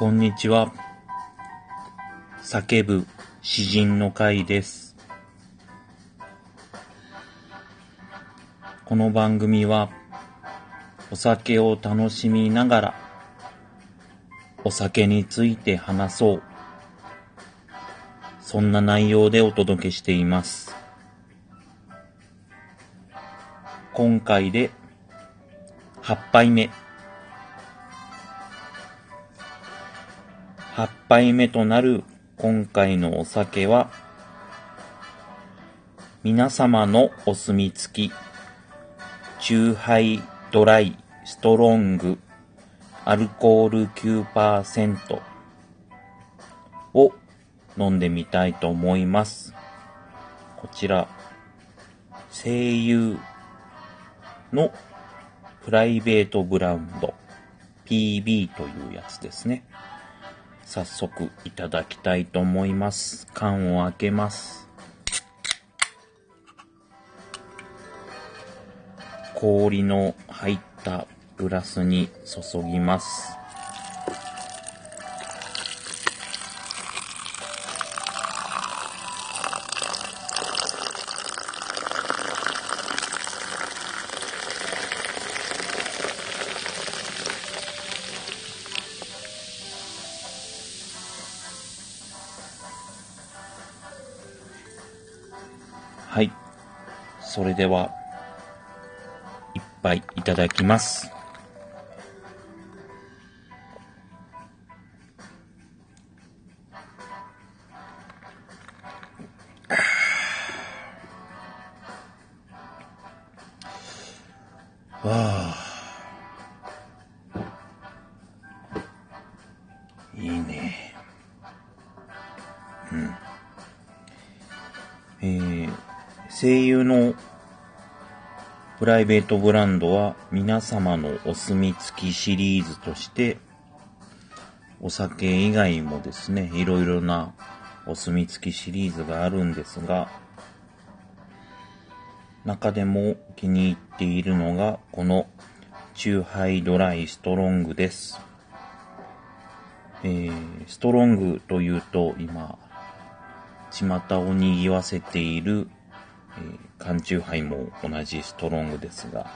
こんにちは。叫ぶ詩人の会です。この番組は、お酒を楽しみながら、お酒について話そう。そんな内容でお届けしています。今回で8杯目。8杯目となる今回のお酒は、皆様のお墨付き、チューハイドライストロングアルコール9%を飲んでみたいと思います。こちら、声優のプライベートブランド PB というやつですね。早速いただきたいと思います。缶を開けます。氷の入ったグラスに注ぎます。はい。それでは、一杯いいただきます。わあ。いいね。うんえー声優のプライベートブランドは皆様のお墨付きシリーズとしてお酒以外もですね、いろいろなお墨付きシリーズがあるんですが、中でも気に入っているのがこのチューハイドライストロングです。えー、ストロングというと今、巷を賑わせている、缶チューハイも同じストロングですが、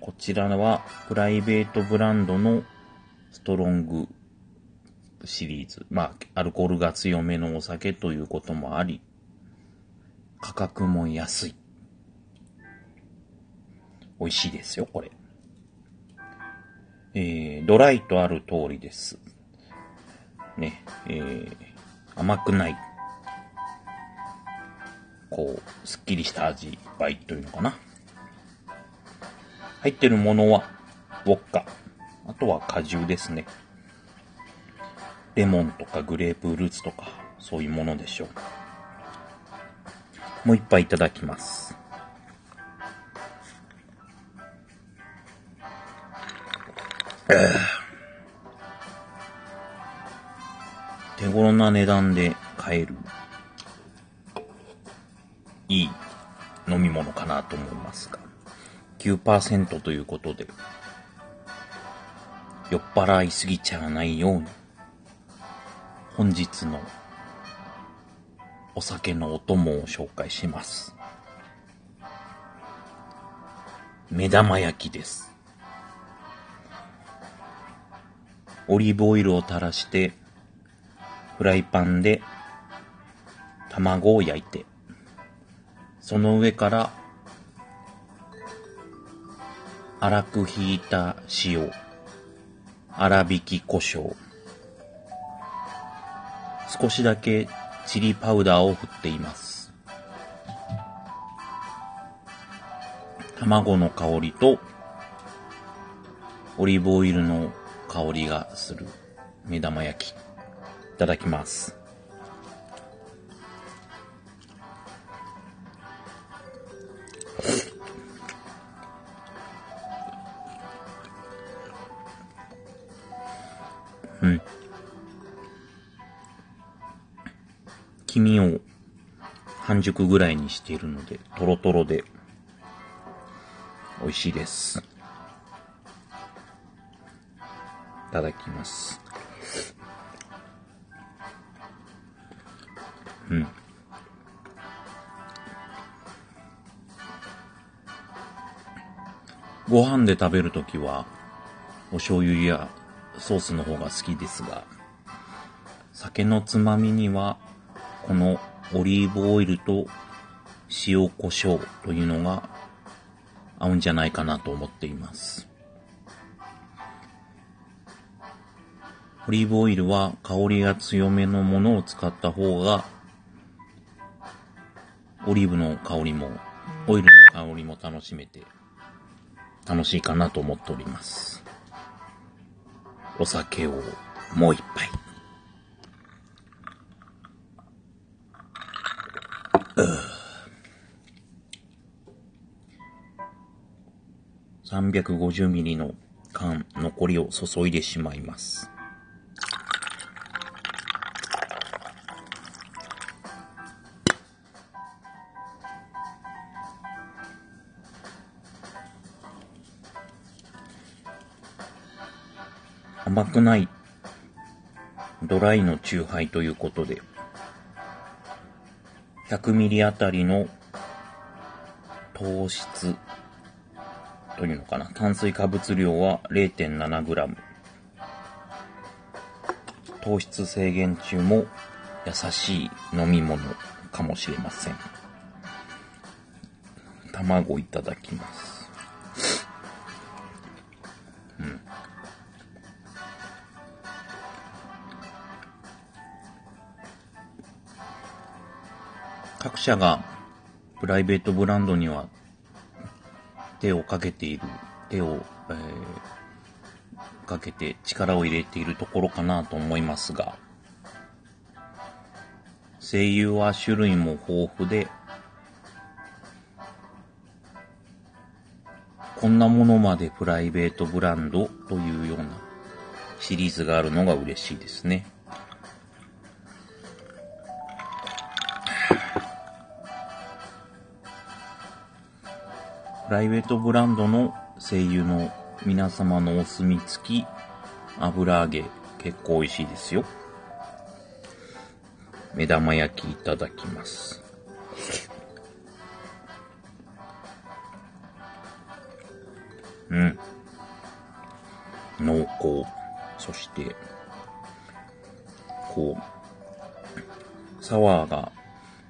こちらはプライベートブランドのストロングシリーズ。まあ、アルコールが強めのお酒ということもあり、価格も安い。美味しいですよ、これ。えー、ドライとある通りです。ね、えー、甘くない。こう、すっきりした味わいというのかな。入ってるものは、ウォッカ。あとは果汁ですね。レモンとかグレープフルーツとか、そういうものでしょう。もう一杯いただきます。手頃な値段で買えるいい飲み物かなと思いますが、9%ということで、酔っ払いすぎちゃわないように、本日のお酒のお供を紹介します。目玉焼きです。オリーブオイルを垂らして、フライパンで卵を焼いて、その上から、粗くひいた塩、粗挽き胡椒、少しだけチリパウダーを振っています。卵の香りと、オリーブオイルの香りがする目玉焼き。いただきます。熟ぐらいにしているので、トロトロで、美味しいです。いただきます。うん。ご飯で食べるときは、お醤油やソースの方が好きですが、酒のつまみには、このオリーブオイルと塩胡椒というのが合うんじゃないかなと思っています。オリーブオイルは香りが強めのものを使った方が、オリーブの香りも、オイルの香りも楽しめて、楽しいかなと思っております。お酒をもう一杯。350ミリの缶残りを注いでしまいます。甘くないドライのチューハイということで、100ミリあたりの糖質というのかな。炭水化物量は 0.7g。糖質制限中も優しい飲み物かもしれません。卵いただきます。各社がプライベートブランドには手をかけている、手を、えーかけて力を入れているところかなと思いますが、声優は種類も豊富で、こんなものまでプライベートブランドというようなシリーズがあるのが嬉しいですね。プライベートブランドの声優の皆様のお墨付き油揚げ結構美味しいですよ。目玉焼きいただきます。うん。濃厚。そして、こう、サワーが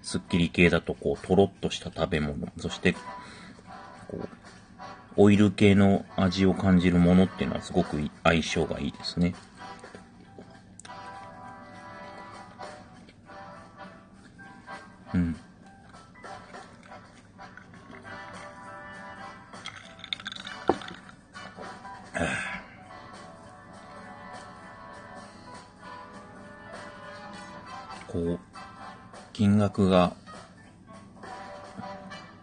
スッキリ系だとこう、とろっとした食べ物。そして、こう、オイル系の味を感じるものっていうのはすごく相性がいいですね。うん。こう、金額が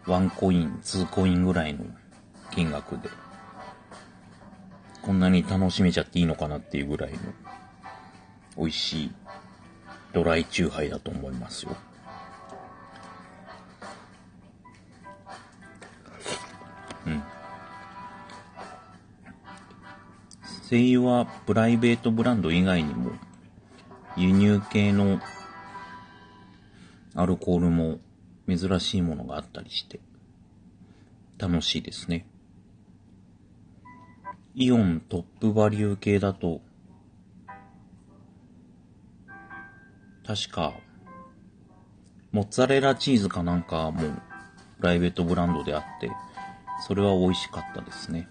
ワンコイン、ツーコインぐらいの金額で、こんなに楽しめちゃっていいのかなっていうぐらいの美味しいドライチューハイだと思いますよ。うん。声優はプライベートブランド以外にも輸入系のアルコールも珍しいものがあったりして楽しいですね。イオントップバリュー系だと確かモッツァレラチーズかなんかもプライベートブランドであってそれは美味しかったですね。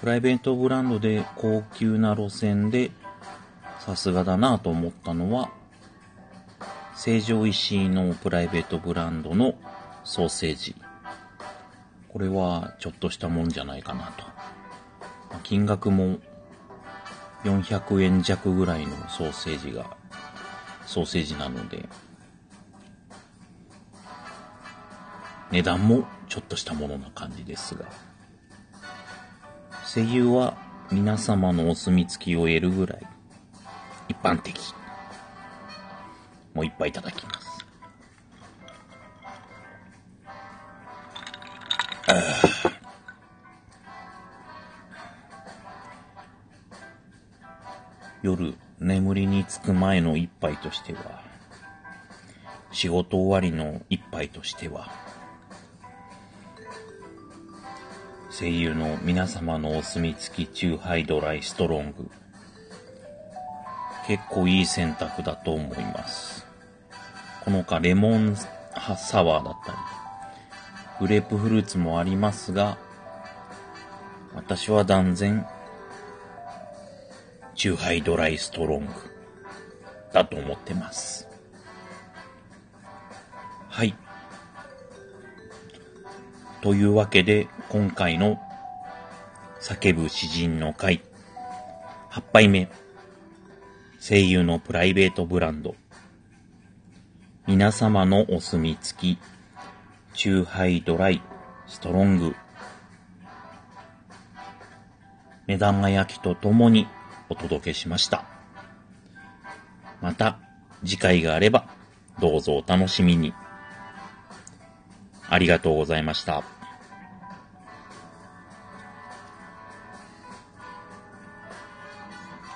プライベートブランドで高級な路線でさすがだなと思ったのは、成城石井のプライベートブランドのソーセージ。これはちょっとしたもんじゃないかなと。金額も400円弱ぐらいのソーセージが、ソーセージなので、値段もちょっとしたものな感じですが、声優は皆様のお墨付きを得るぐらい一般的。もう一杯いただきます。夜眠りにつく前の一杯としては、仕事終わりの一杯としては、声優の皆様のお墨付きチューハイドライストロング。結構いい選択だと思います。この他レモンサワーだったり、グレープフルーツもありますが、私は断然、チューハイドライストロングだと思ってます。はい。というわけで、今回の叫ぶ詩人の会、8杯目、声優のプライベートブランド、皆様のお墨付き、チューハイドライ、ストロング、目玉焼きとともにお届けしました。また次回があればどうぞお楽しみに。ありがとうございました。